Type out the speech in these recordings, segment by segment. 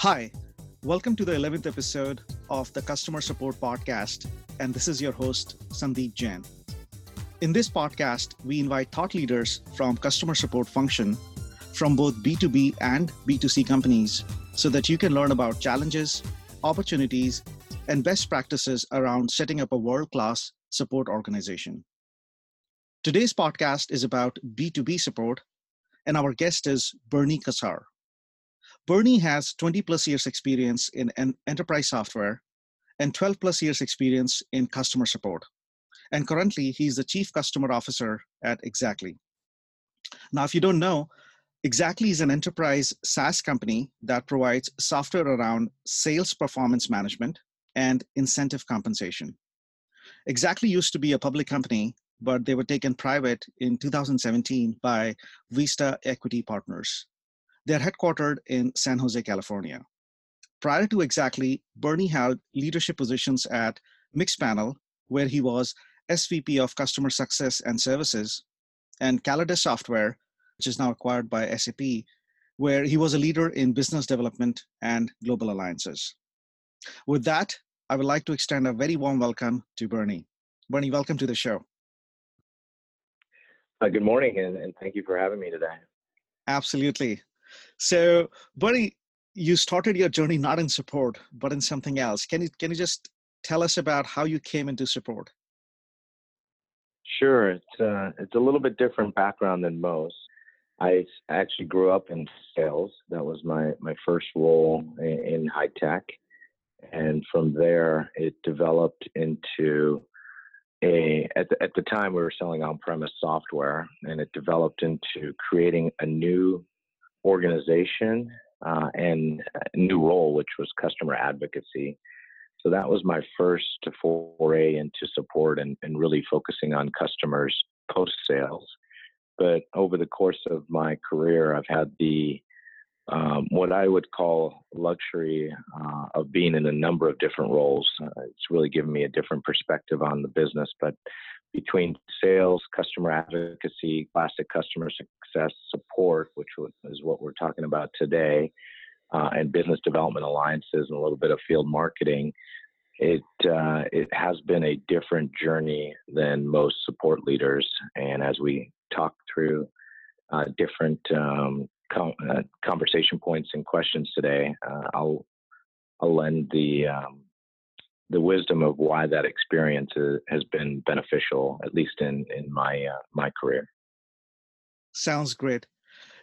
Hi, welcome to the 11th episode of the Customer Support Podcast, and this is your host, Sandeep Jain. In this podcast, we invite thought leaders from customer support function from both B2B and B2C companies so that you can learn about challenges, opportunities, and best practices around setting up a world class support organization. Today's podcast is about B2B support, and our guest is Bernie Kassar. Bernie has 20 plus years experience in enterprise software and 12 plus years experience in customer support. And currently, he's the chief customer officer at Xactly. Now, if you don't know, Xactly is an enterprise SaaS company that provides software around sales performance management and incentive compensation. Xactly used to be a public company, but they were taken private in 2017 by Vista Equity Partners. They're headquartered in San Jose, California. Prior to Xactly, Bernie held leadership positions at Mixpanel, where he was SVP of Customer Success and Services, and Callidus Software, which is now acquired by SAP, where he was a leader in business development and global alliances. With that, I would like to extend a very warm welcome to Bernie. Bernie, welcome to the show. Uh, good morning, and, and thank you for having me today. Absolutely. So, Bernie, you started your journey not in support, but in something else. Can you can you just tell us about how you came into support? Sure, it's uh, it's a little bit different background than most. I actually grew up in sales. That was my my first role in, in high tech, and from there it developed into a at the, at the time we were selling on-premise software, and it developed into creating a new organization uh, and new role, which was customer advocacy. So that was my first foray into support and, and really focusing on customers post sales. But over the course of my career, I've had the um, what I would call luxury uh, of being in a number of different roles. Uh, it's really given me a different perspective on the business. But between sales, customer advocacy, classic customer success support, which is what we're talking about today, uh, and business development alliances and a little bit of field marketing, it uh, it has been a different journey than most support leaders. And as we talk through uh, different um, com- uh, conversation points and questions today, uh, I'll I'll lend the um, the wisdom of why that experience has been beneficial, at least in in my uh, my career. Sounds great.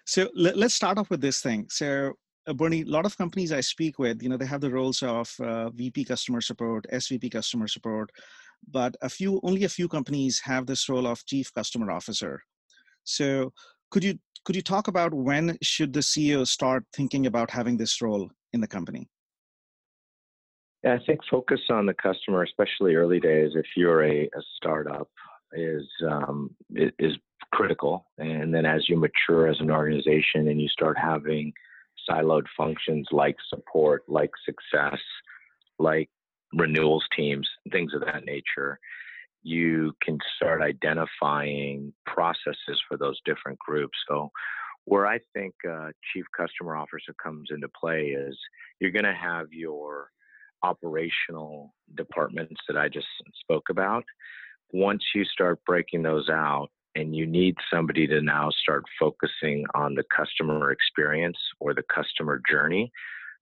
So let, us start off with this thing. So uh, Bernie, a lot of companies I speak with, you know, they have the roles of uh, VP customer support, SVP customer support, but a few, only a few companies have this role of chief customer officer. So could you could you talk about when should the CEO start thinking about having this role in the company? I think focus on the customer, especially early days. If you're a, a startup, is um, is critical. And then as you mature as an organization and you start having siloed functions like support, like success, like renewals teams, things of that nature, you can start identifying processes for those different groups. So, where I think uh, chief customer officer comes into play is you're going to have your operational departments that I just spoke about. Once you start breaking those out, and you need somebody to now start focusing on the customer experience or the customer journey,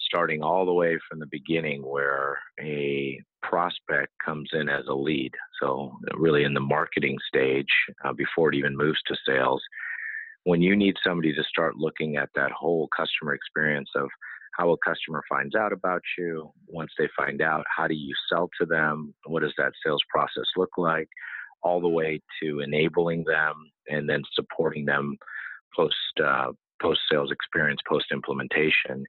starting all the way from the beginning where a prospect comes in as a lead. So, really in the marketing stage uh, before it even moves to sales, when you need somebody to start looking at that whole customer experience of how a customer finds out about you, once they find out, how do you sell to them? What does that sales process look like? All the way to enabling them and then supporting them post uh, post sales experience, post implementation,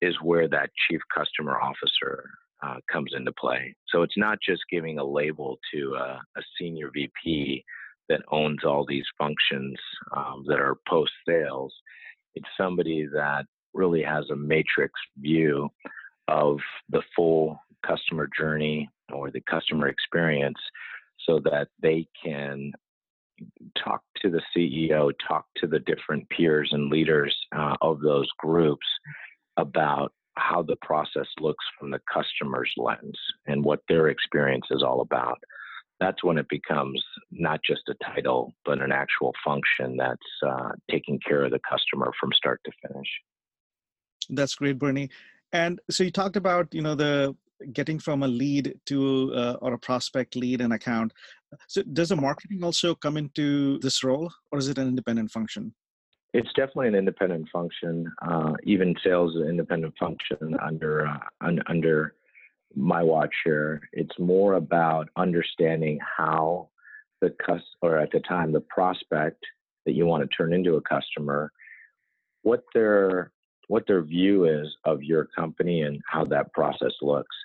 is where that chief customer officer uh, comes into play. So it's not just giving a label to a, a senior VP that owns all these functions um, that are post sales. It's somebody that really has a matrix view of the full customer journey or the customer experience so that they can talk to the CEO, talk to the different peers and leaders uh, of those groups about how the process looks from the customer's lens and what their experience is all about. That's when it becomes not just a title, but an actual function that's uh, taking care of the customer from start to finish. That's great, Bernie. And so you talked about you know the getting from a lead to uh, or a prospect lead an account. So does the marketing also come into this role, or is it an independent function? It's definitely an independent function. Uh, even sales is an independent function under uh, un, under my watch here. It's more about understanding how the cus or at the time the prospect that you want to turn into a customer, what their what their view is of your company and how that process looks.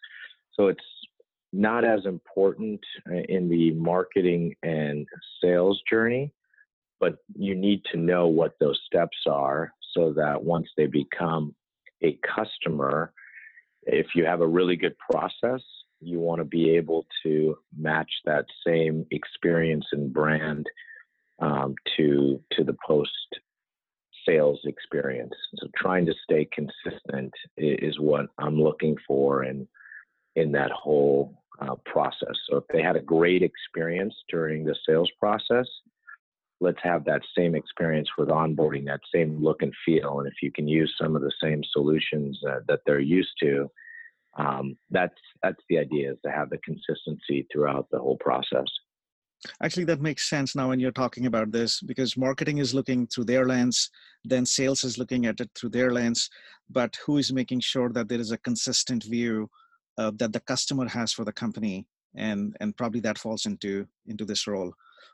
So it's not as important in the marketing and sales journey, but you need to know what those steps are so that once they become a customer, if you have a really good process, you want to be able to match that same experience and brand um, to to the post sales experience. So trying to stay consistent is what I'm looking for in in that whole uh, process. So if they had a great experience during the sales process, let's have that same experience with onboarding, that same look and feel. And if you can use some of the same solutions uh, that they're used to, um, that's that's the idea is to have the consistency throughout the whole process. Actually, that makes sense now when you're talking about this because marketing is looking through their lens, then sales is looking at it through their lens. But who is making sure that there is a consistent view uh, that the customer has for the company? And and probably that falls into into this role.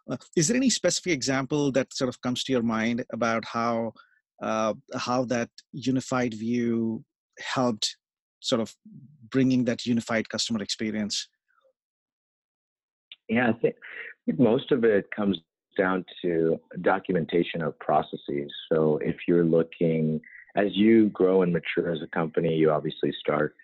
Uh, is there any specific example that sort of comes to your mind about how uh, how that unified view helped sort of bringing that unified customer experience? Yeah, think, most of it comes down to documentation of processes. So if you're looking, as you grow and mature as a company, you obviously start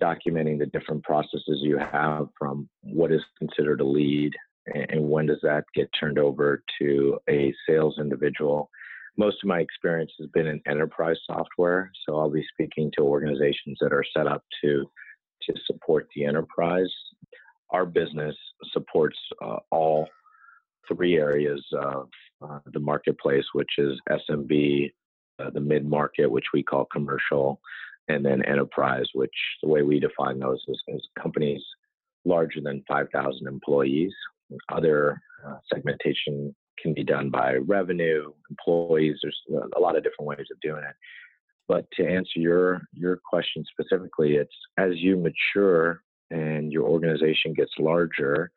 documenting the different processes you have from what is considered a lead and when does that get turned over to a sales individual most of my experience has been in enterprise software. So I'll be speaking to organizations that are set up to to support the enterprise. Our business supports uh, all three areas of uh, the marketplace, which is SMB, uh, the mid market, which we call commercial, and then enterprise, which the way we define those is, is companies larger than 5,000 employees. Other uh, segmentation can be done by revenue, employees. There's a lot of different ways of doing it. But to answer your your question specifically, it's as you mature and your organization gets larger,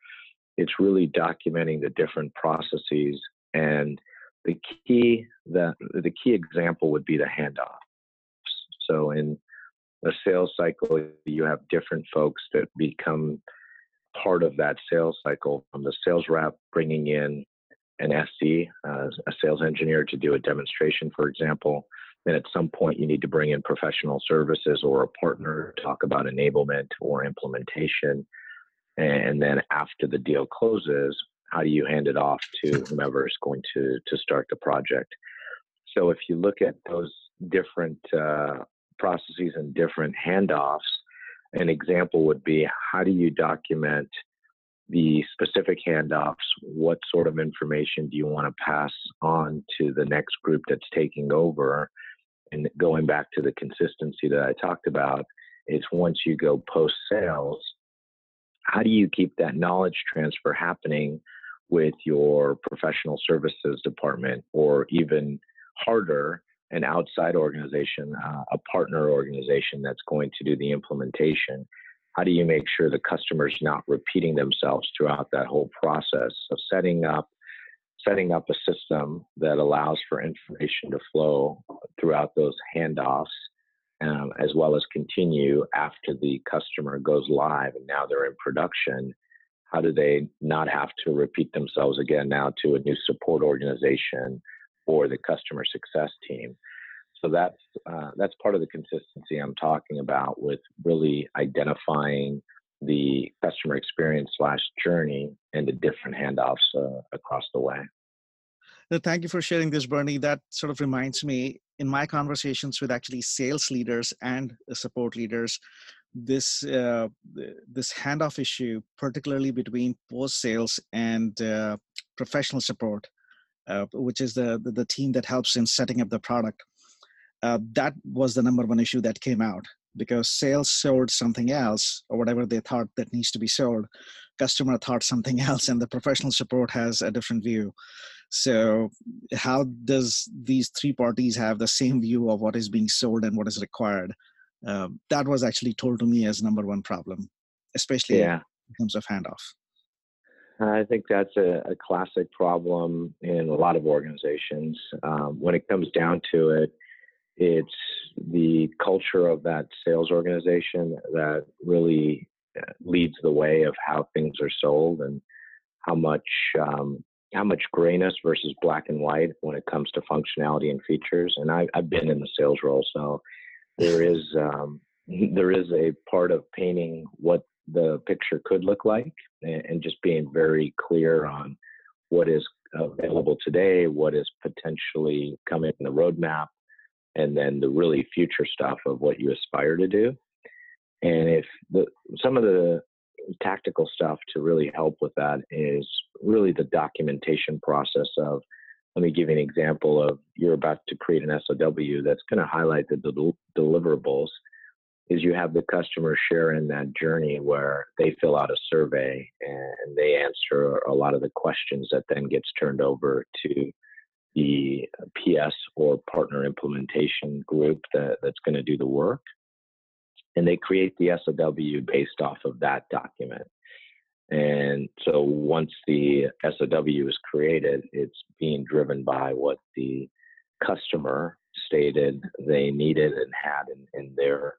it's really documenting the different processes and the key the the key example would be the handoff. So in a sales cycle, you have different folks that become part of that sales cycle from the sales rep bringing in an SE, uh, a sales engineer, to do a demonstration, for example. Then at some point, you need to bring in professional services or a partner to talk about enablement or implementation. And then after the deal closes, how do you hand it off to whomever is going to, to start the project? So if you look at those different uh, processes and different handoffs, an example would be how do you document the specific handoffs, what sort of information do you want to pass on to the next group that's taking over? And going back to the consistency that I talked about, it's once you go post sales, how do you keep that knowledge transfer happening with your professional services department or even harder, an outside organization, uh, a partner organization that's going to do the implementation? how do you make sure the customer's not repeating themselves throughout that whole process of setting up setting up a system that allows for information to flow throughout those handoffs um, as well as continue after the customer goes live and now they're in production how do they not have to repeat themselves again now to a new support organization or the customer success team? So that's uh, that's part of the consistency I'm talking about with really identifying the customer experience slash journey and the different handoffs uh, across the way. thank you for sharing this, Bernie. That sort of reminds me in my conversations with actually sales leaders and support leaders, this uh, this handoff issue, particularly between post sales and uh, professional support, uh, which is the, the, the team that helps in setting up the product. Uh, that was the number one issue that came out because sales sold something else or whatever they thought that needs to be sold customer thought something else and the professional support has a different view so how does these three parties have the same view of what is being sold and what is required uh, that was actually told to me as number one problem especially yeah. in terms of handoff I think that's a, a classic problem in a lot of organizations. Um, when it comes down to it, it's the culture of that sales organization that really uh, leads the way of how things are sold and how much um, how much grayness versus black and white when it comes to functionality and features. And I, have been in the sales role, so there is um, there is a part of painting what the picture could look like and, and just being very clear on what is available today, what is potentially coming in the roadmap, and then the really future stuff of what you aspire to do. And if the, some of the tactical stuff to really help with that is really the documentation process of let me give you an example of you're about to create an SOW that's going to highlight the del- deliverables is you have the customer share in that journey where they fill out a survey and they answer a lot of the questions that then gets turned over to the PS or partner implementation group that, that's going to do the work. And they create the SOW based off of that document. And so once the SOW is created, it's being driven by what the customer stated they needed and had in, in their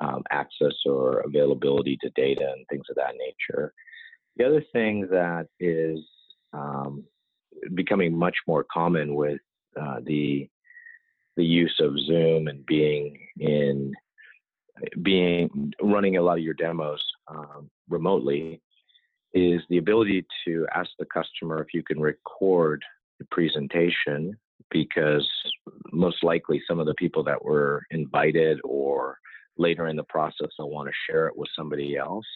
um, access or availability to data and things of that nature. The other thing that is um, becoming much more common with uh, the the use of Zoom and being in being running a lot of your demos um, remotely is the ability to ask the customer if you can record the presentation because most likely some of the people that were invited or later in the process they'll want to share it with somebody else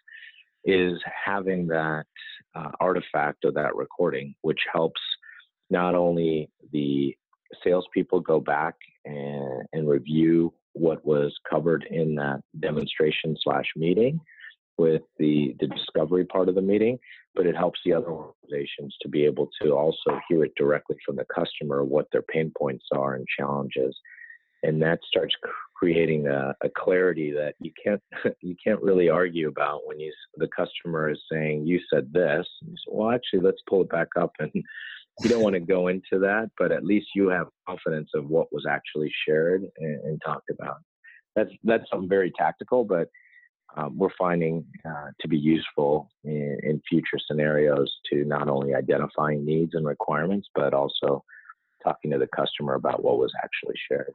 is having that uh, artifact of that recording, which helps not only the salespeople go back and, and review what was covered in that demonstration slash meeting with the, the discovery part of the meeting, but it helps the other organizations to be able to also hear it directly from the customer what their pain points are and challenges. And that starts creating a, a, clarity that you can't you can't really argue about when you the customer is saying you said this. You say, well, actually, let's pull it back up, and you don't want to go into that, but at least you have confidence of what was actually shared and, and talked about. That's that's something very tactical, but um, we're finding uh, to be useful in, in future scenarios to not only identifying needs and requirements, but also talking to the customer about what was actually shared.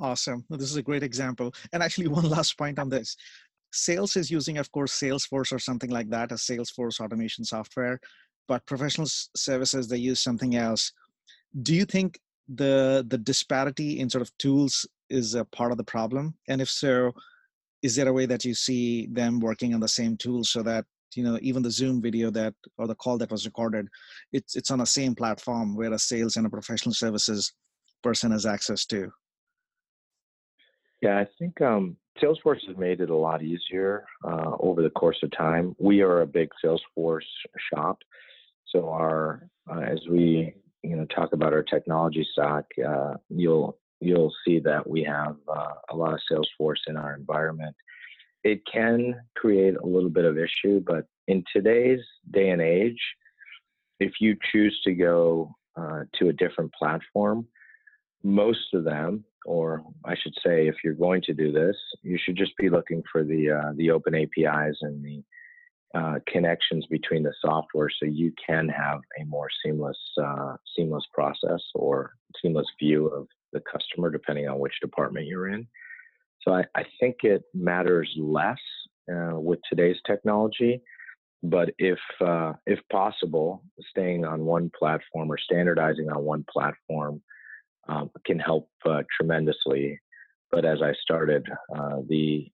Awesome. This is a great example. And actually, one last point on this. Sales is using, of course, Salesforce or something like that, a Salesforce automation software, but professional services, they use something else. Do you think the the disparity in sort of tools is a part of the problem? And if so, is there a way that you see them working on the same tool so that you know even the zoom video that or the call that was recorded it's it's on the same platform where a sales and a professional services person has access to yeah, I think um, Salesforce has made it a lot easier uh, over the course of time. We are a big Salesforce shop, so our uh, as we you know talk about our technology stack, uh, you'll you'll see that we have uh, a lot of Salesforce in our environment. It can create a little bit of issue, but in today's day and age, if you choose to go uh, to a different platform, most of them or I should say, if you're going to do this, you should just be looking for the uh, the open APIs and the uh, connections between the software, so you can have a more seamless uh, seamless process or seamless view of the customer, depending on which department you're in. So I, I think it matters less uh, with today's technology. but if uh, if possible, staying on one platform or standardizing on one platform um, can help uh, tremendously. But as I started, uh, the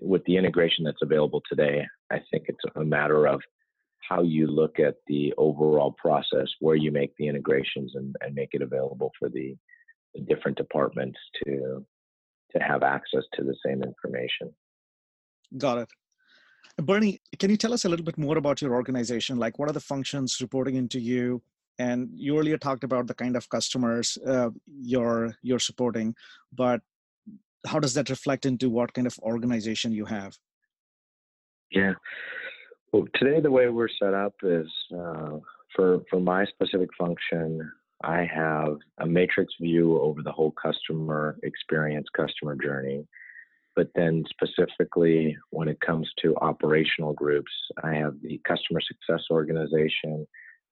with the integration that's available today, I think it's a matter of how you look at the overall process, where you make the integrations and, and make it available for the, the different departments to to have access to the same information. Got it. Bernie, can you tell us a little bit more about your organization? Like, what are the functions reporting into you? And you earlier talked about the kind of customers uh, you're you're supporting, but how does that reflect into what kind of organization you have? Yeah. Well, today the way we're set up is uh, for for my specific function, I have a matrix view over the whole customer experience, customer journey. But then, specifically, when it comes to operational groups, I have the customer success organization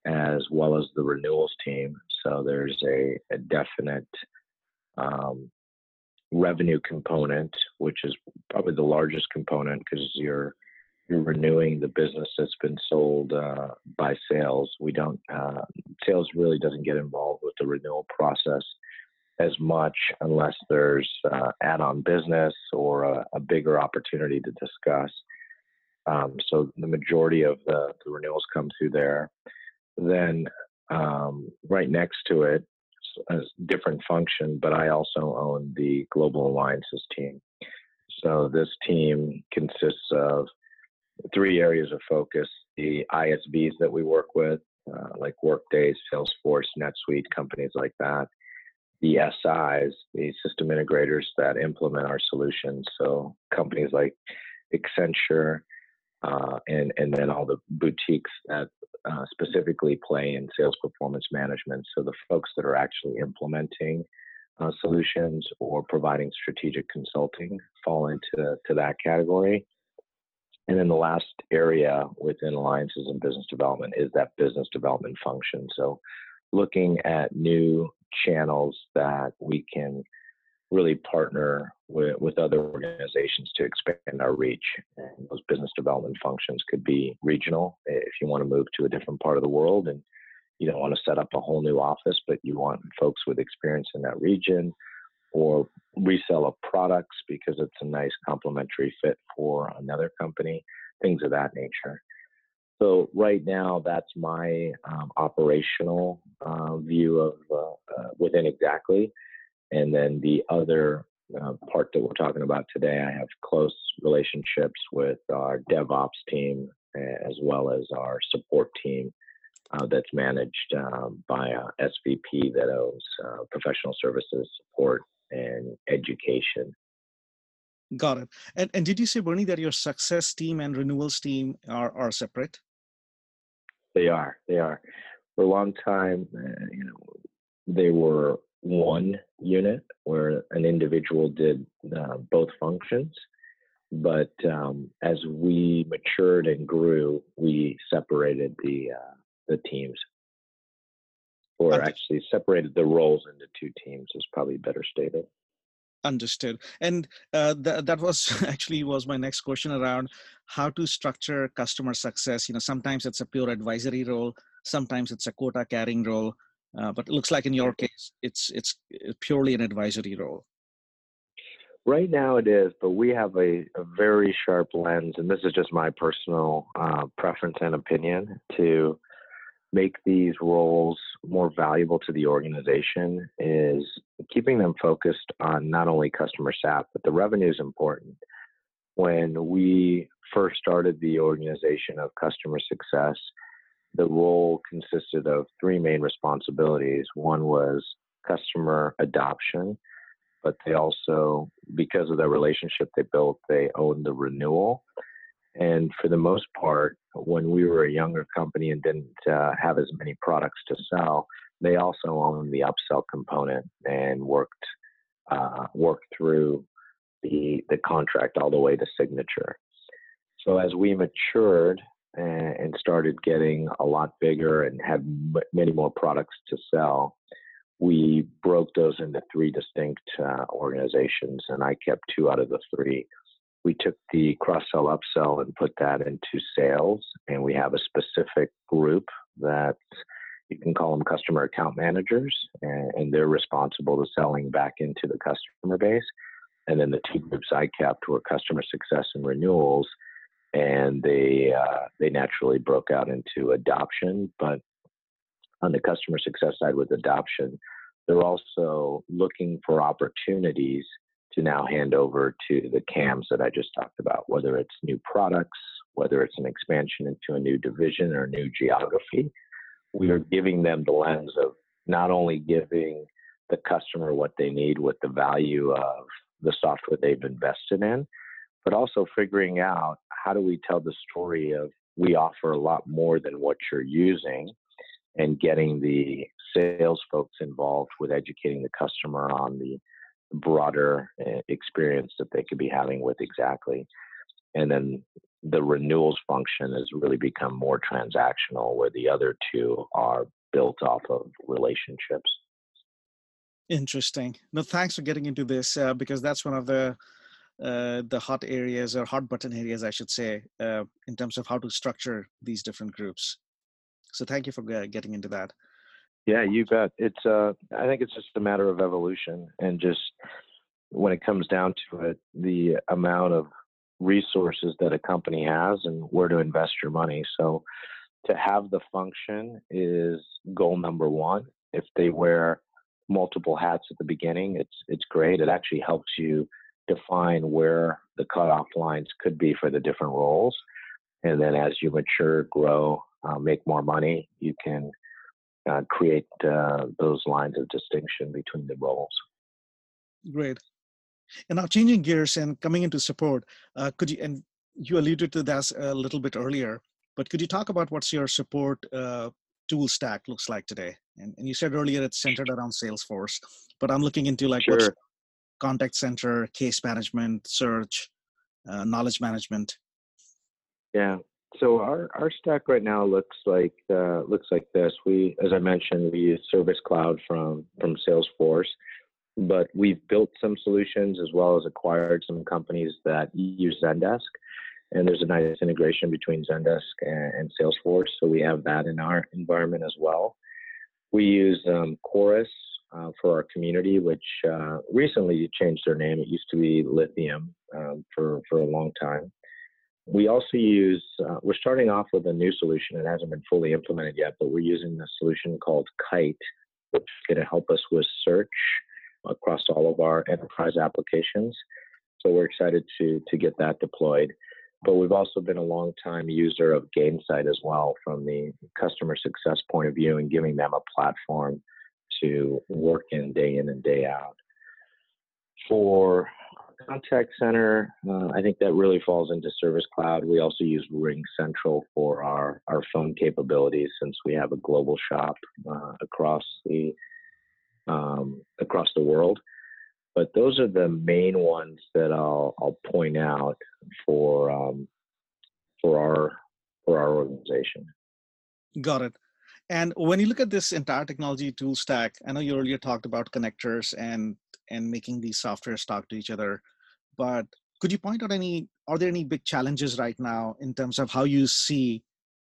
as well as the renewals team. So there's a, a definite um, revenue component, which is probably the largest component because you're you're renewing the business that's been sold uh, by sales. We don't uh, sales really doesn't get involved with the renewal process as much unless there's uh, add-on business or a, a, bigger opportunity to discuss. Um, so the majority of the, the, renewals come through there. Then um, right next to it, a different function, but I also own the global alliances team. So this team consists of three areas of focus: the ISVs that we work with, uh, like Workday, Salesforce, NetSuite, companies like that the SIs, the system integrators that implement our solutions. So companies like Accenture, uh, and and then all the boutiques that uh, specifically play in sales performance management. So the folks that are actually implementing uh, solutions or providing strategic consulting fall into to that category. And then the last area within alliances and business development is that business development function. So looking at new channels that we can really partner with, with other organizations to expand our reach. And those business development functions could be regional if you want to move to a different part of the world and you don't want to set up a whole new office, but you want folks with experience in that region or resell of products because it's a nice complementary fit for another company, things of that nature. So right now, that's my um, operational uh, view of uh, uh, within Xactly, and then the other uh, part that we're talking about today, I have close relationships with our DevOps team as well as our support team uh, that's managed um, by a SVP that owns uh, professional services, support, and education. Got it. And, and did you say, Bernie, that your success team and renewals team are, are separate? They are. They are. For a long time, uh, you know, they were one unit where an individual did uh, both functions. But um, as we matured and grew, we separated the uh, the teams, or actually separated the roles into two teams. Is probably better stated understood and uh, th- that was actually was my next question around how to structure customer success you know sometimes it's a pure advisory role sometimes it's a quota carrying role uh, but it looks like in your case it's it's purely an advisory role right now it is but we have a, a very sharp lens and this is just my personal uh, preference and opinion to make these roles more valuable to the organization is keeping them focused on not only customer sat, but the revenue is important. When we first started the organization of customer success, the role consisted of three main responsibilities. One was customer adoption, but they also, because of the relationship they built, they owned the renewal. And for the most part, when we were a younger company and didn't uh, have as many products to sell, they also owned the upsell component and worked uh, worked through the the contract all the way to signature. So as we matured and, started getting a lot bigger and had m- many more products to sell, we broke those into three distinct uh, organizations, and I kept two out of the three we took the cross sell upsell and put that into sales, and we have a specific group that you can call them customer account managers, and, and they're responsible to selling back into the customer base. And then the two groups I kept were customer success and renewals, and they uh, they naturally broke out into adoption. But on the customer success side with adoption, they're also looking for opportunities to now hand over to the CAMs that I just talked about, whether it's new products, whether it's an expansion into a new division or new geography. We are giving them the lens of not only giving the customer what they need with the value of the software they've invested in, but also figuring out how do we tell the story of we offer a lot more than what you're using and getting the sales folks involved with educating the customer on the broader eh, experience that they could be having with Xactly. And then the renewals function has really become more transactional where the other two are built off of relationships. Interesting. No thanks for getting into this uh, because that's one of the uh, the hot areas or hot button areas, I should say, uh, in terms of how to structure these different groups. So thank you for getting into that. Yeah, you bet. It's uh, I think it's just a matter of evolution, and just when it comes down to it, the amount of resources that a company has and where to invest your money. So to have the function is goal number one. If they wear multiple hats at the beginning, it's it's great. It actually helps you define where the cutoff lines could be for the different roles. And then as you mature, grow, uh, make more money, you can uh, create uh, those lines of distinction between the roles. Great. And now changing gears and coming into support, uh, could you, and you alluded to that a little bit earlier, but could you talk about what's your support uh, tool stack looks like today? And, and you said earlier it's centered around Salesforce, but I'm looking into like sure contact center, case management, search, uh, knowledge management? Yeah. So our, our stack right now looks like uh, looks like this. We, as I mentioned, we use Service Cloud from from Salesforce, but we've built some solutions as well as acquired some companies that use Zendesk, and there's a nice integration between Zendesk and, and Salesforce. So we have that in our environment as well. We use um, Khoros uh, for our community, which uh, recently changed their name. It used to be Lithium um, for, for a long time. We also use, uh, we're starting off with a new solution. It hasn't been fully implemented yet, but we're using a solution called Kite, which is going to help us with search across all of our enterprise applications. So we're excited to, to get that deployed. But we've also been a long time user of Gainsight as well from the customer success point of view and giving them a platform to work in day in and day out. For contact center, uh, I think that really falls into Service Cloud. We also use Ring Central for our, our phone capabilities since we have a global shop uh, across the um, across the world. But those are the main ones that I'll I'll point out for um, for our for our organization. Got it. And when you look at this entire technology tool stack, I know you earlier talked about connectors and and making these softwares talk to each other, but could you point out any are there any big challenges right now in terms of how you see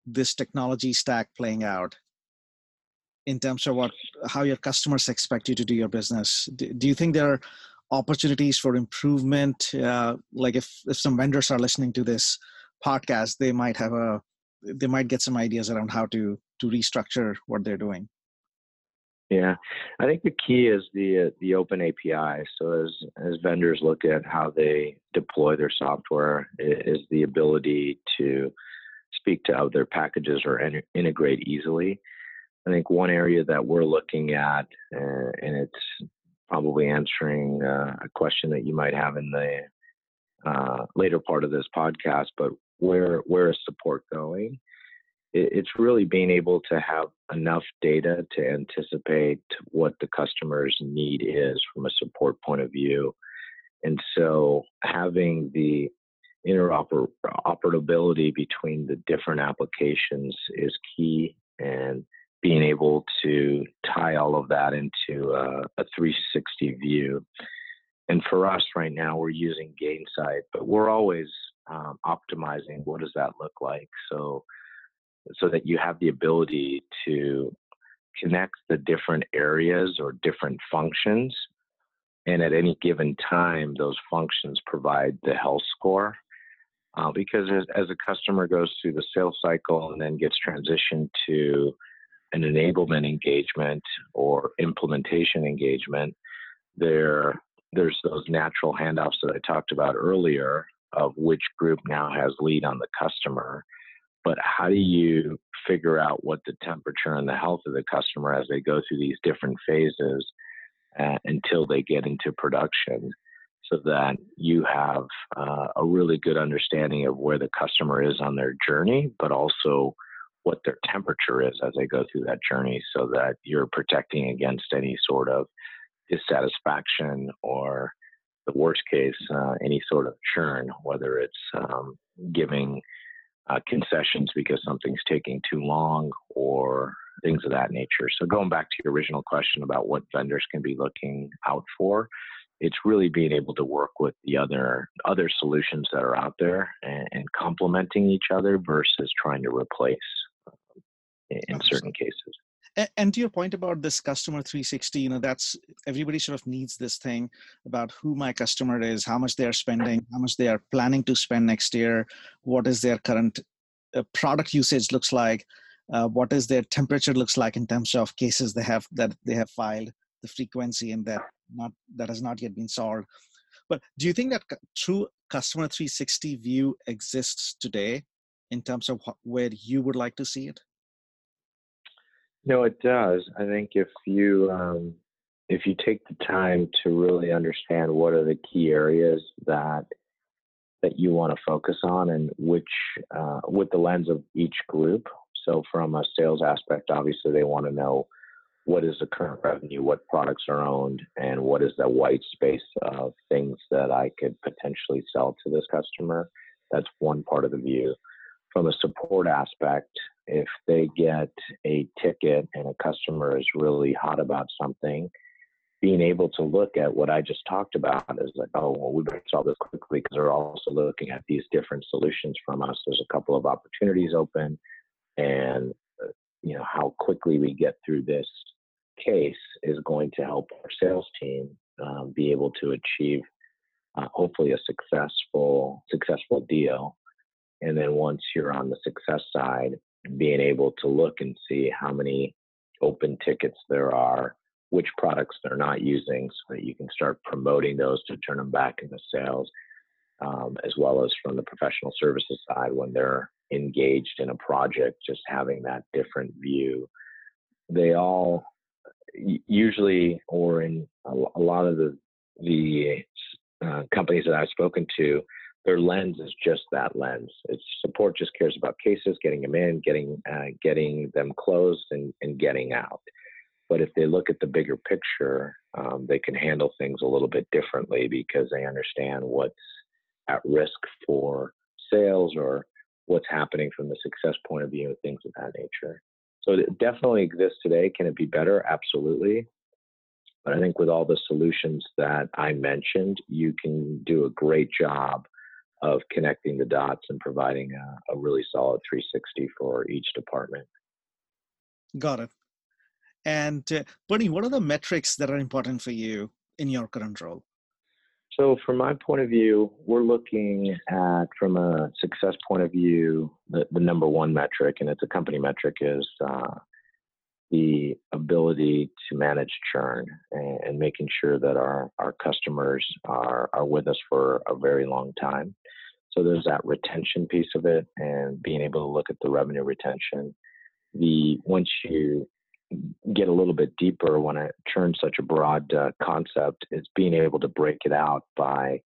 this technology stack playing out? In terms of what how your customers expect you to do your business? Do, do you think there are opportunities for improvement? Uh, like if if some vendors are listening to this podcast they might have a they might get some ideas around how to to restructure what they're doing. Yeah. I think the key is the the open api so as as vendors look at how they deploy their software is the ability to speak to other packages or in, integrate easily. I think one area that we're looking at uh, and it's probably answering uh, a question that you might have in the uh, later part of this podcast but where where is support going it's really being able to have enough data to anticipate what the customer's need is from a support point of view. And so having the interoperability between the different applications is key and being able to tie all of that into a, a 360 view and for us right now, we're using Gainsight, but we're always um, optimizing what does that look like. So, so that you have the ability to connect the different areas or different functions, and at any given time, those functions provide the health score. Uh, because as, as a customer goes through the sales cycle and then gets transitioned to an enablement engagement or implementation engagement, there there's those natural handoffs that I talked about earlier of which group now has lead on the customer. But how do you figure out what the temperature and the health of the customer as they go through these different phases uh, until they get into production so that you have uh, a really good understanding of where the customer is on their journey, but also what their temperature is as they go through that journey so that you're protecting against any sort of dissatisfaction or the worst case, uh, any sort of churn, whether it's um, giving uh, concessions because something's taking too long or things of that nature. So, going back to your original question about what vendors can be looking out for, it's really being able to work with the other other solutions that are out there and, and complementing each other versus trying to replace um, in certain cases and to your point about this customer 360 you know that's everybody sort of needs this thing about who my customer is how much they're spending how much they are planning to spend next year what is their current uh, product usage looks like uh, what is their temperature looks like in terms of cases they have that they have filed the frequency and that not that has not yet been solved. But do you think that true customer 360 view exists today in terms of where you would like to see it no, it does. I think if you um, if you take the time to really understand what are the key areas that that you want to focus on and which uh, with the lens of each group. So from a sales aspect, obviously they want to know what is the current revenue, what products are owned, and what is the white space of things that I could potentially sell to this customer. That's one part of the view from a support aspect, if they get a ticket and a customer is really hot about something, being able to look at what I just talked about is like, oh, well, we better solve this quickly because they're also looking at these different solutions from us. There's a couple of opportunities open, and uh, you know how quickly we get through this case is going to help our sales team um, be able to achieve uh, hopefully a successful successful deal and then once you're on the success side, being able to look and see how many open tickets there are, which products they're not using, so that you can start promoting those to turn them back into sales, um, as well as from the professional services side when they're engaged in a project, just having that different view. They all usually, or in a lot of the the uh, companies that I've spoken to, their lens is just that lens. It's support just cares about cases, getting them in, getting uh, getting them closed, and, and getting out. But if they look at the bigger picture, um, they can handle things a little bit differently because they understand what's at risk for sales or what's happening from the success point of view things of that nature. So it definitely exists today. Can it be better? Absolutely. But I think with all the solutions that I mentioned, you can do a great job of connecting the dots and providing a, a really solid 360 for each department. Got it. And uh, Bernie, what are the metrics that are important for you in your current role? So, from my point of view, we're looking at, from a success point of view, the, the number one metric, and it's a company metric, is uh, the ability to manage churn and, and, making sure that our, our customers are, are with us for a very long time. So there's that retention piece of it and being able to look at the revenue retention. The once you get a little bit deeper when I turn such a broad uh, concept is being able to break it out by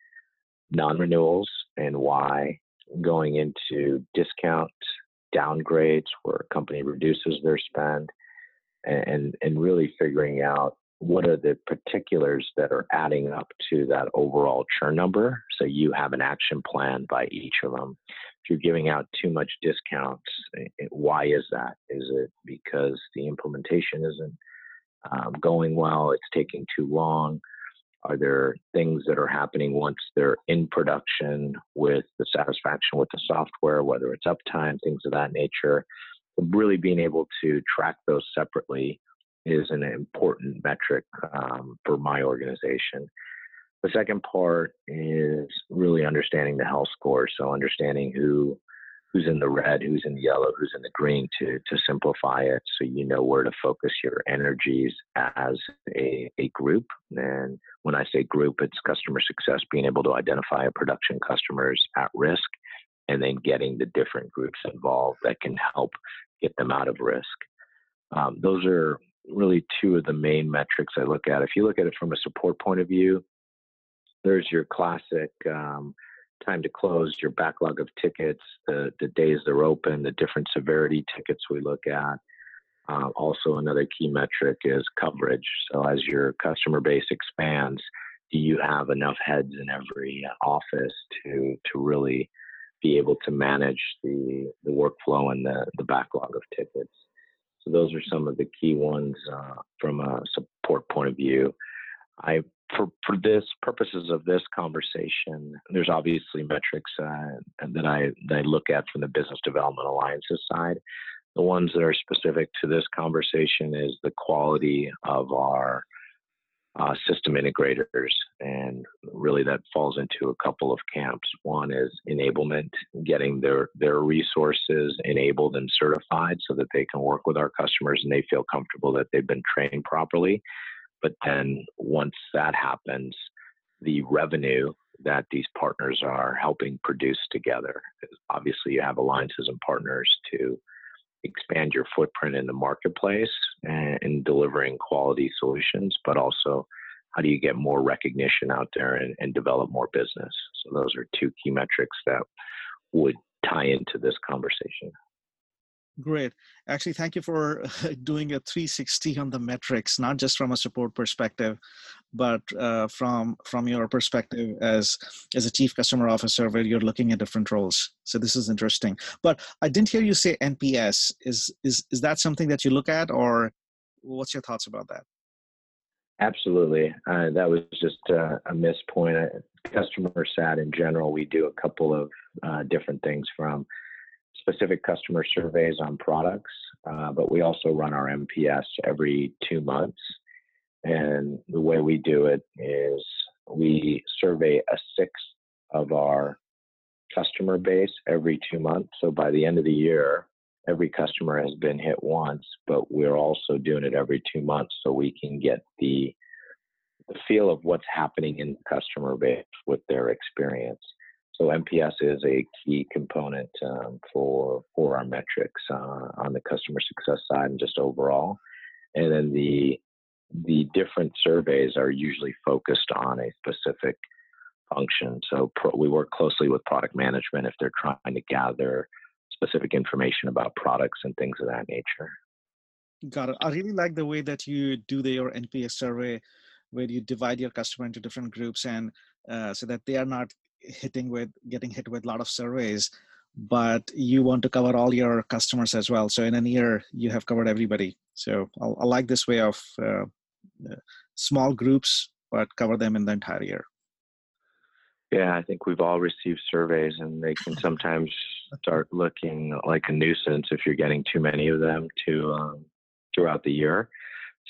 non-renewals and why going into discount downgrades where a company reduces their spend and and really figuring out what are the particulars that are adding up to that overall churn number? So you have an action plan by each of them. If you're giving out too much discounts why is that? Is it because the implementation isn't um, going well? It's taking too long? Are there things that are happening once they're in production with the satisfaction with the software, whether it's uptime, things of that nature? Really being able to track those separately is an important metric um, for my organization. The second part is really understanding the health score. So understanding who who's in the red, who's in the yellow, who's in the green to to simplify it so you know where to focus your energies as a, a group. And when I say group, it's customer success, being able to identify production customers at risk and then getting the different groups involved that can help get them out of risk. Um, those are really two of the main metrics I look at. If you look at it from a support point of view, there's your classic um, time to close, your backlog of tickets, the, the days they're open, the different severity tickets we look at. Uh, also, another key metric is coverage. So, as your customer base expands, do you have enough heads in every office to to really be able to manage the the workflow and the the backlog of tickets? So, those are some of the key ones uh, from a support point of view. I for for this purposes of this conversation, there's obviously metrics uh, that I that I look at from the business development alliances side. The ones that are specific to this conversation is the quality of our uh, system integrators, and really that falls into a couple of camps. One is enablement, getting their their resources enabled and certified so that they can work with our customers and they feel comfortable that they've been trained properly. But then once that happens, the revenue that these partners are helping produce together. Obviously, you have alliances and partners to expand your footprint in the marketplace and in delivering quality solutions, but also how do you get more recognition out there and, and develop more business? So, those are two key metrics that would tie into this conversation. Great. Actually, thank you for doing a 360 on the metrics, not just from a support perspective, but uh, from from your perspective as as a chief customer officer, where you're looking at different roles. So this is interesting. But I didn't hear you say NPS. Is is is that something that you look at, or what's your thoughts about that? Absolutely. Uh, that was just uh, a missed point. Customer sat in general, we do a couple of uh, different things from specific customer surveys on products, uh, but we also run our NPS every two months. And the way we do it is we survey a sixth of our customer base every two months. So by the end of the year, every customer has been hit once, but we're also doing it every two months so we can get the the feel of what's happening in the customer base with their experience. So NPS is a key component um, for for our metrics uh, on the customer success side and just overall. And then the the different surveys are usually focused on a specific function. So pro, we work closely with product management if they're trying to gather specific information about products and things of that nature. Got it. I really like the way that you do the, your NPS survey, where you divide your customer into different groups and uh, so that they are not hitting with getting hit with a lot of surveys but you want to cover all your customers as well. So in a year you have covered everybody. So i, I like this way of uh, uh, small groups but cover them in the entire year. Yeah i think we've all received surveys and they can sometimes start looking like a nuisance if you're getting too many of them to um, throughout the year.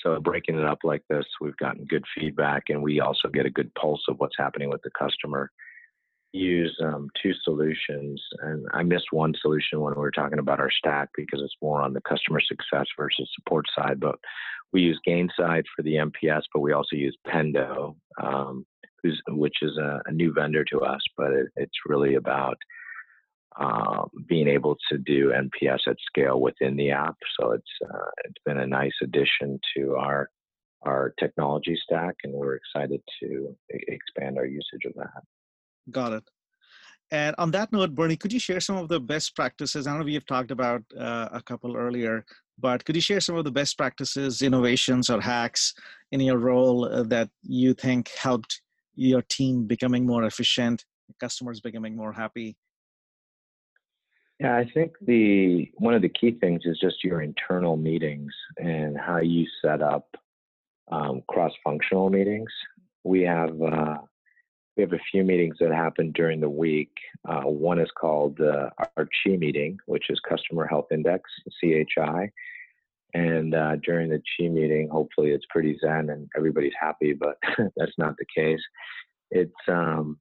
So breaking it up like this we've gotten good feedback and we also get a good pulse of what's happening with the customer use um, two solutions, and I missed one solution when we were talking about our stack because it's more on the customer success versus support side. But we use Gainsight for the NPS, but we also use Pendo, um, which is a, a, new vendor to us, but it, it's really about um, being able to do NPS at scale within the app. So it's uh, it's been a nice addition to our our technology stack, and we're excited to expand our usage of that. Got it. And on that note, Bernie, could you share some of the best practices? I know we have talked about uh, a couple earlier, but could you share some of the best practices, innovations, or hacks in your role uh, that you think helped your team becoming more efficient, customers becoming more happy? Yeah, I think the one of the key things is just your internal meetings and how you set up um, cross-functional meetings we have uh, we have a few meetings that happen during the week. Uh, one is called uh, our CHI meeting, which is Customer Health Index (CHI). And uh, during the CHI meeting, hopefully it's pretty zen and everybody's happy, but that's not the case. It's um,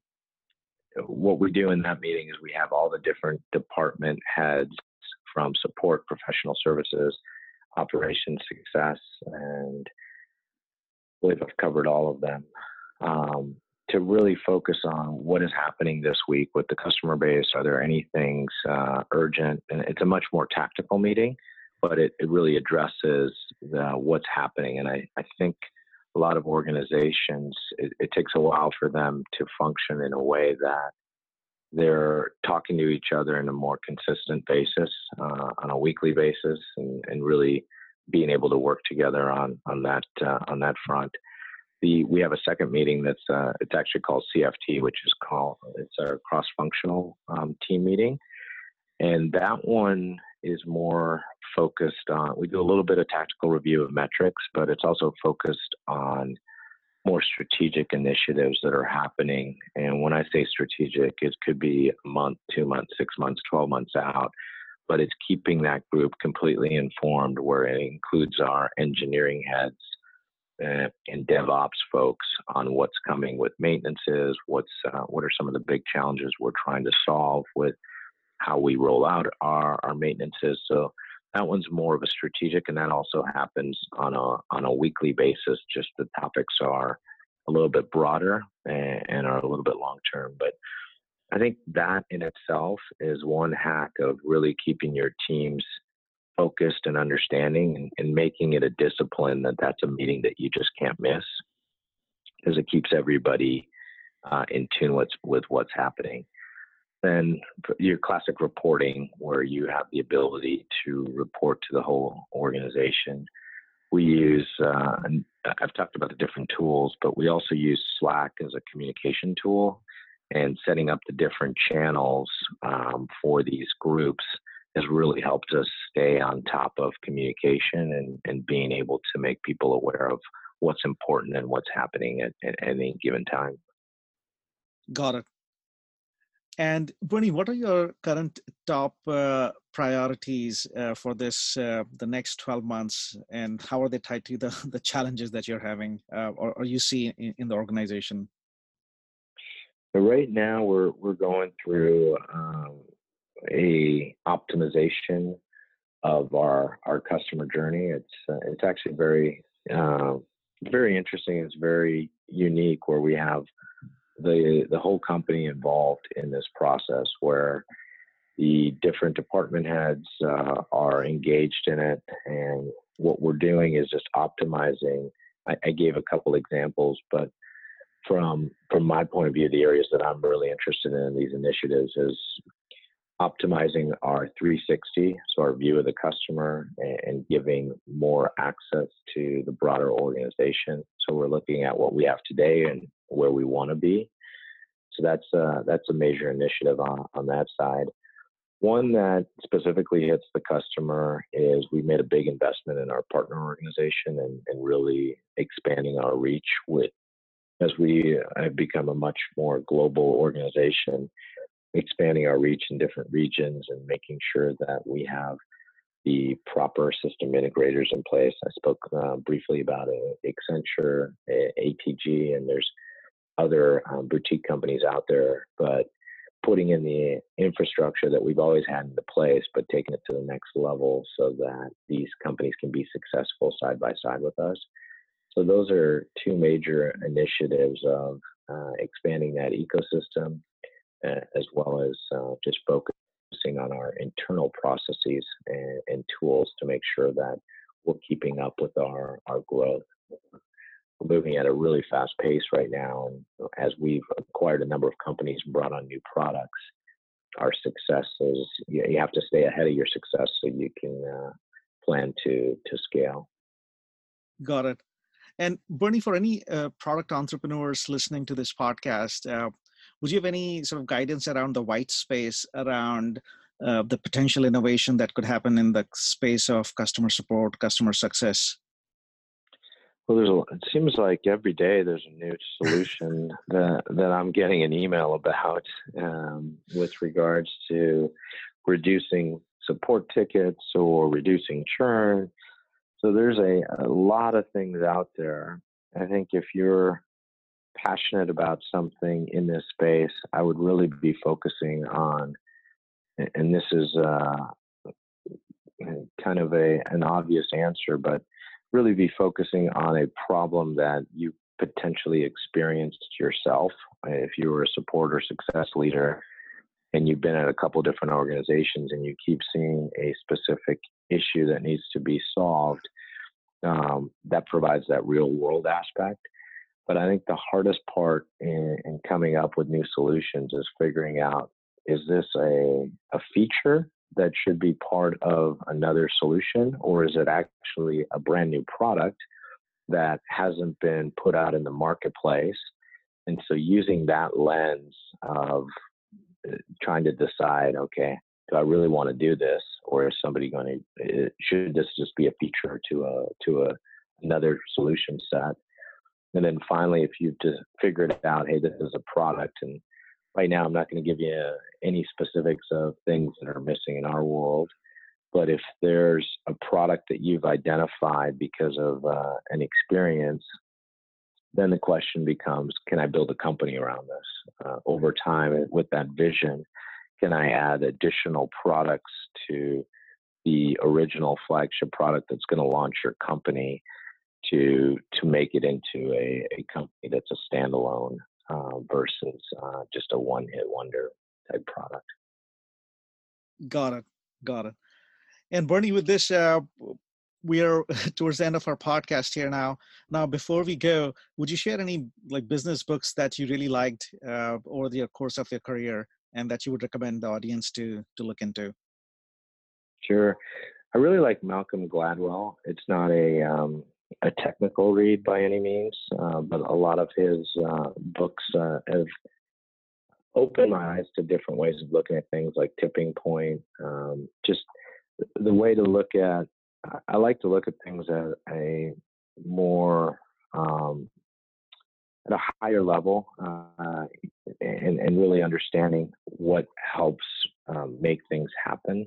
what we do in that meeting is we have all the different department heads from support, professional services, operations, success, and I believe I've covered all of them. Um, to really focus on what is happening this week with the customer base. Are there any things uh, urgent? And it's a much more tactical meeting, but it, it really addresses the, what's happening. And I, I think a lot of organizations, it, it takes a while for them to function in a way that they're talking to each other in a more consistent basis uh, on a weekly basis and, and really being able to work together on on that uh, on that front the we have a second meeting that's uh, it's actually called CFT, which is called it's our cross functional um, team meeting, and that one is more focused on. We do a little bit of tactical review of metrics, but it's also focused on more strategic initiatives that are happening. And when I say strategic, it could be a month, two months, six months, 12 months out. But it's keeping that group completely informed, where it includes our engineering heads, uh, and DevOps folks on what's coming with maintenances, what's uh, what are some of the big challenges we're trying to solve with how we roll out our, our maintenances. So that one's more of a strategic, and that also happens on a on a weekly basis. Just the topics are a little bit broader and, and are a little bit long term, but. I think that in itself is one hack of really keeping your teams focused and understanding and, and making it a discipline that that's a meeting that you just can't miss because it keeps everybody uh, in tune with, with what's happening. Then your classic reporting, where you have the ability to report to the whole organization. We use, uh, I've talked about the different tools, but we also use Slack as a communication tool and setting up the different channels um, for these groups has really helped us stay on top of communication and, and being able to make people aware of what's important and what's happening at, at any given time. Got it. And Bernie, what are your current top uh, priorities uh, for this uh, the next 12 months, and how are they tied to the the challenges that you're having uh, or, or you see in, in the organization? right now, we're we're going through of our our customer journey. It's uh, it's actually very uh, very interesting. It's very unique where we have the the whole company involved in this process where the different department heads uh, are engaged in it and what we're doing is just optimizing I, I, gave a couple examples but from from my point of view the areas that i'm really interested in these initiatives is optimizing our 360, so our view of the customer, and, giving more access to the broader organization. So we're looking at what we have today and where we want to be. So that's uh, that's a major initiative on, on that side. One that specifically hits the customer is we made a big investment in our partner organization and, and really expanding our reach with as we have become a much more global organization expanding our reach in different regions and making sure that we have the proper system integrators in place. I spoke uh, briefly about uh, Accenture, ATG, and there's other um, boutique companies out there, but putting in the infrastructure that we've always had into place, but taking it to the next level so that these companies can be successful side by side with us. So those are two major initiatives of uh, expanding that ecosystem as well as uh, just focusing on our internal processes and, and, tools to make sure that we're keeping up with our, our growth. We're moving at a really fast pace right now, and as we've acquired a number of companies and brought on new products, our success is you, have to stay ahead of your success so you can uh, plan to to scale. Got it. And Bernie, for any uh, product entrepreneurs listening to this podcast, uh, would you have any sort of guidance around the white space around uh, the potential innovation that could happen in the space of customer support, customer success? Well, there's a, it seems like every day there's a new solution that that I'm getting an email about um, with regards to reducing support tickets or reducing churn. So there's a, a lot of things out there. I think if you're passionate about something in this space, I would really be focusing on, and this is uh, kind of a an obvious answer, but really be focusing on a problem that you potentially experienced yourself. If you were a support or success leader and you've been at a couple different organizations and you keep seeing a specific issue that needs to be solved, um, that provides that real world aspect. But I think the hardest part in, in coming up with new solutions is figuring out is this a, a feature that should be part of another solution, or is it actually a brand new product that hasn't been put out in the marketplace? And so, using that lens of uh, trying to decide, okay, do I really want to do this, or is somebody going to? Uh, should this just be a feature to a to a another solution set? And then finally, if you've just figured out, hey, this is a product, and right now I'm not going to give you any specifics of things that are missing in our world. But if there's a product that you've identified because of uh, an experience, then the question becomes can I build a company around this? Uh, over time, with that vision, can I add additional products to the original flagship product that's going to launch your company to to make it into a, a company that's a standalone uh, versus uh, just a one hit wonder type product. Got it. Got it. And Bernie, with this, uh, we are towards the end of our podcast here now. Now, before we go, would you share any like business books that you really liked uh, over the course of your career and that you would recommend the audience to to look into? Sure. I really like Malcolm Gladwell. It's not a um, a technical read by any means, uh, but a lot of his uh, books uh, have opened my eyes to different ways of looking at things like tipping point. Um, just the way to look at, I like to look at things at a more um, at a higher level uh, and, and, really understanding what helps um, make things happen.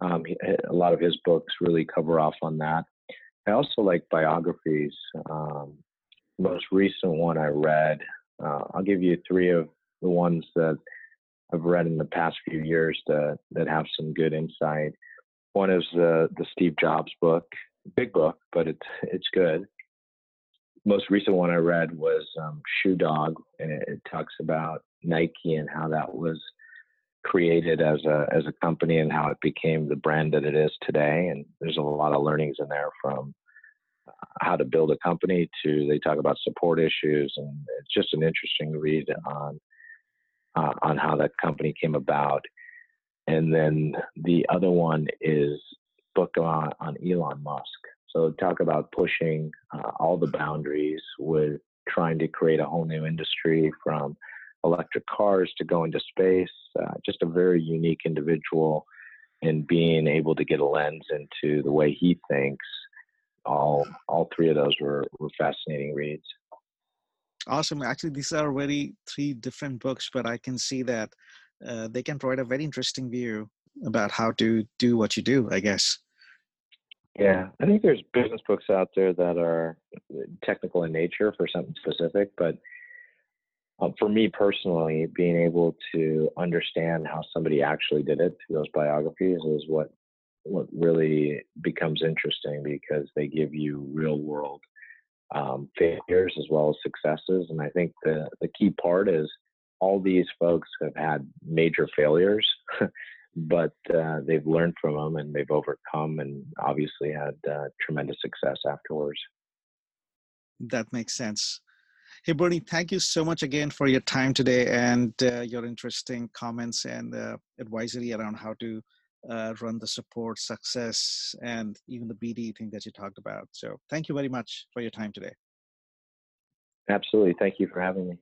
Um, a lot of his books really cover off on that. I also like biographies. Um, most recent one I read, uh, I'll give you three of the ones that I've read in the past few years that that have some good insight. One is the the Steve Jobs book, big book, but it's it's good. Most recent one I read was um, Shoe Dog, and it, it talks about Nike and how that was created as a as a company and how it became the brand that it is today. And there's a lot of learnings in there from uh, how to build a company to they talk about support issues, and it's just an interesting read on uh, on how that company came about. And then the other one is book on, on Elon Musk. So talk about pushing uh, all the boundaries with trying to create a whole new industry from electric cars to go into space. Uh, just a very unique individual, and being able to get a lens into the way he thinks. All all three of those were, were fascinating reads. Awesome. Actually, these are very three different books, but I can see that uh, they can provide a very interesting view about how to do what you do. I guess. Yeah, I think there's business books out there that are technical in nature for something specific, but um, for me personally, being able to understand how somebody actually did it through those biographies is what what really becomes interesting because they give you real world um, failures as well as successes. And I think the the key part is all these folks have had major failures, but uh, they've learned from them and they've overcome and obviously had uh, tremendous success afterwards. That makes sense. Hey, Bernie, thank you so much again for your time today and uh, your interesting comments and uh, advisory around how to uh, run the support, success, and even the BD thing that you talked about. So, thank you very much for your time today. Absolutely. Thank you for having me.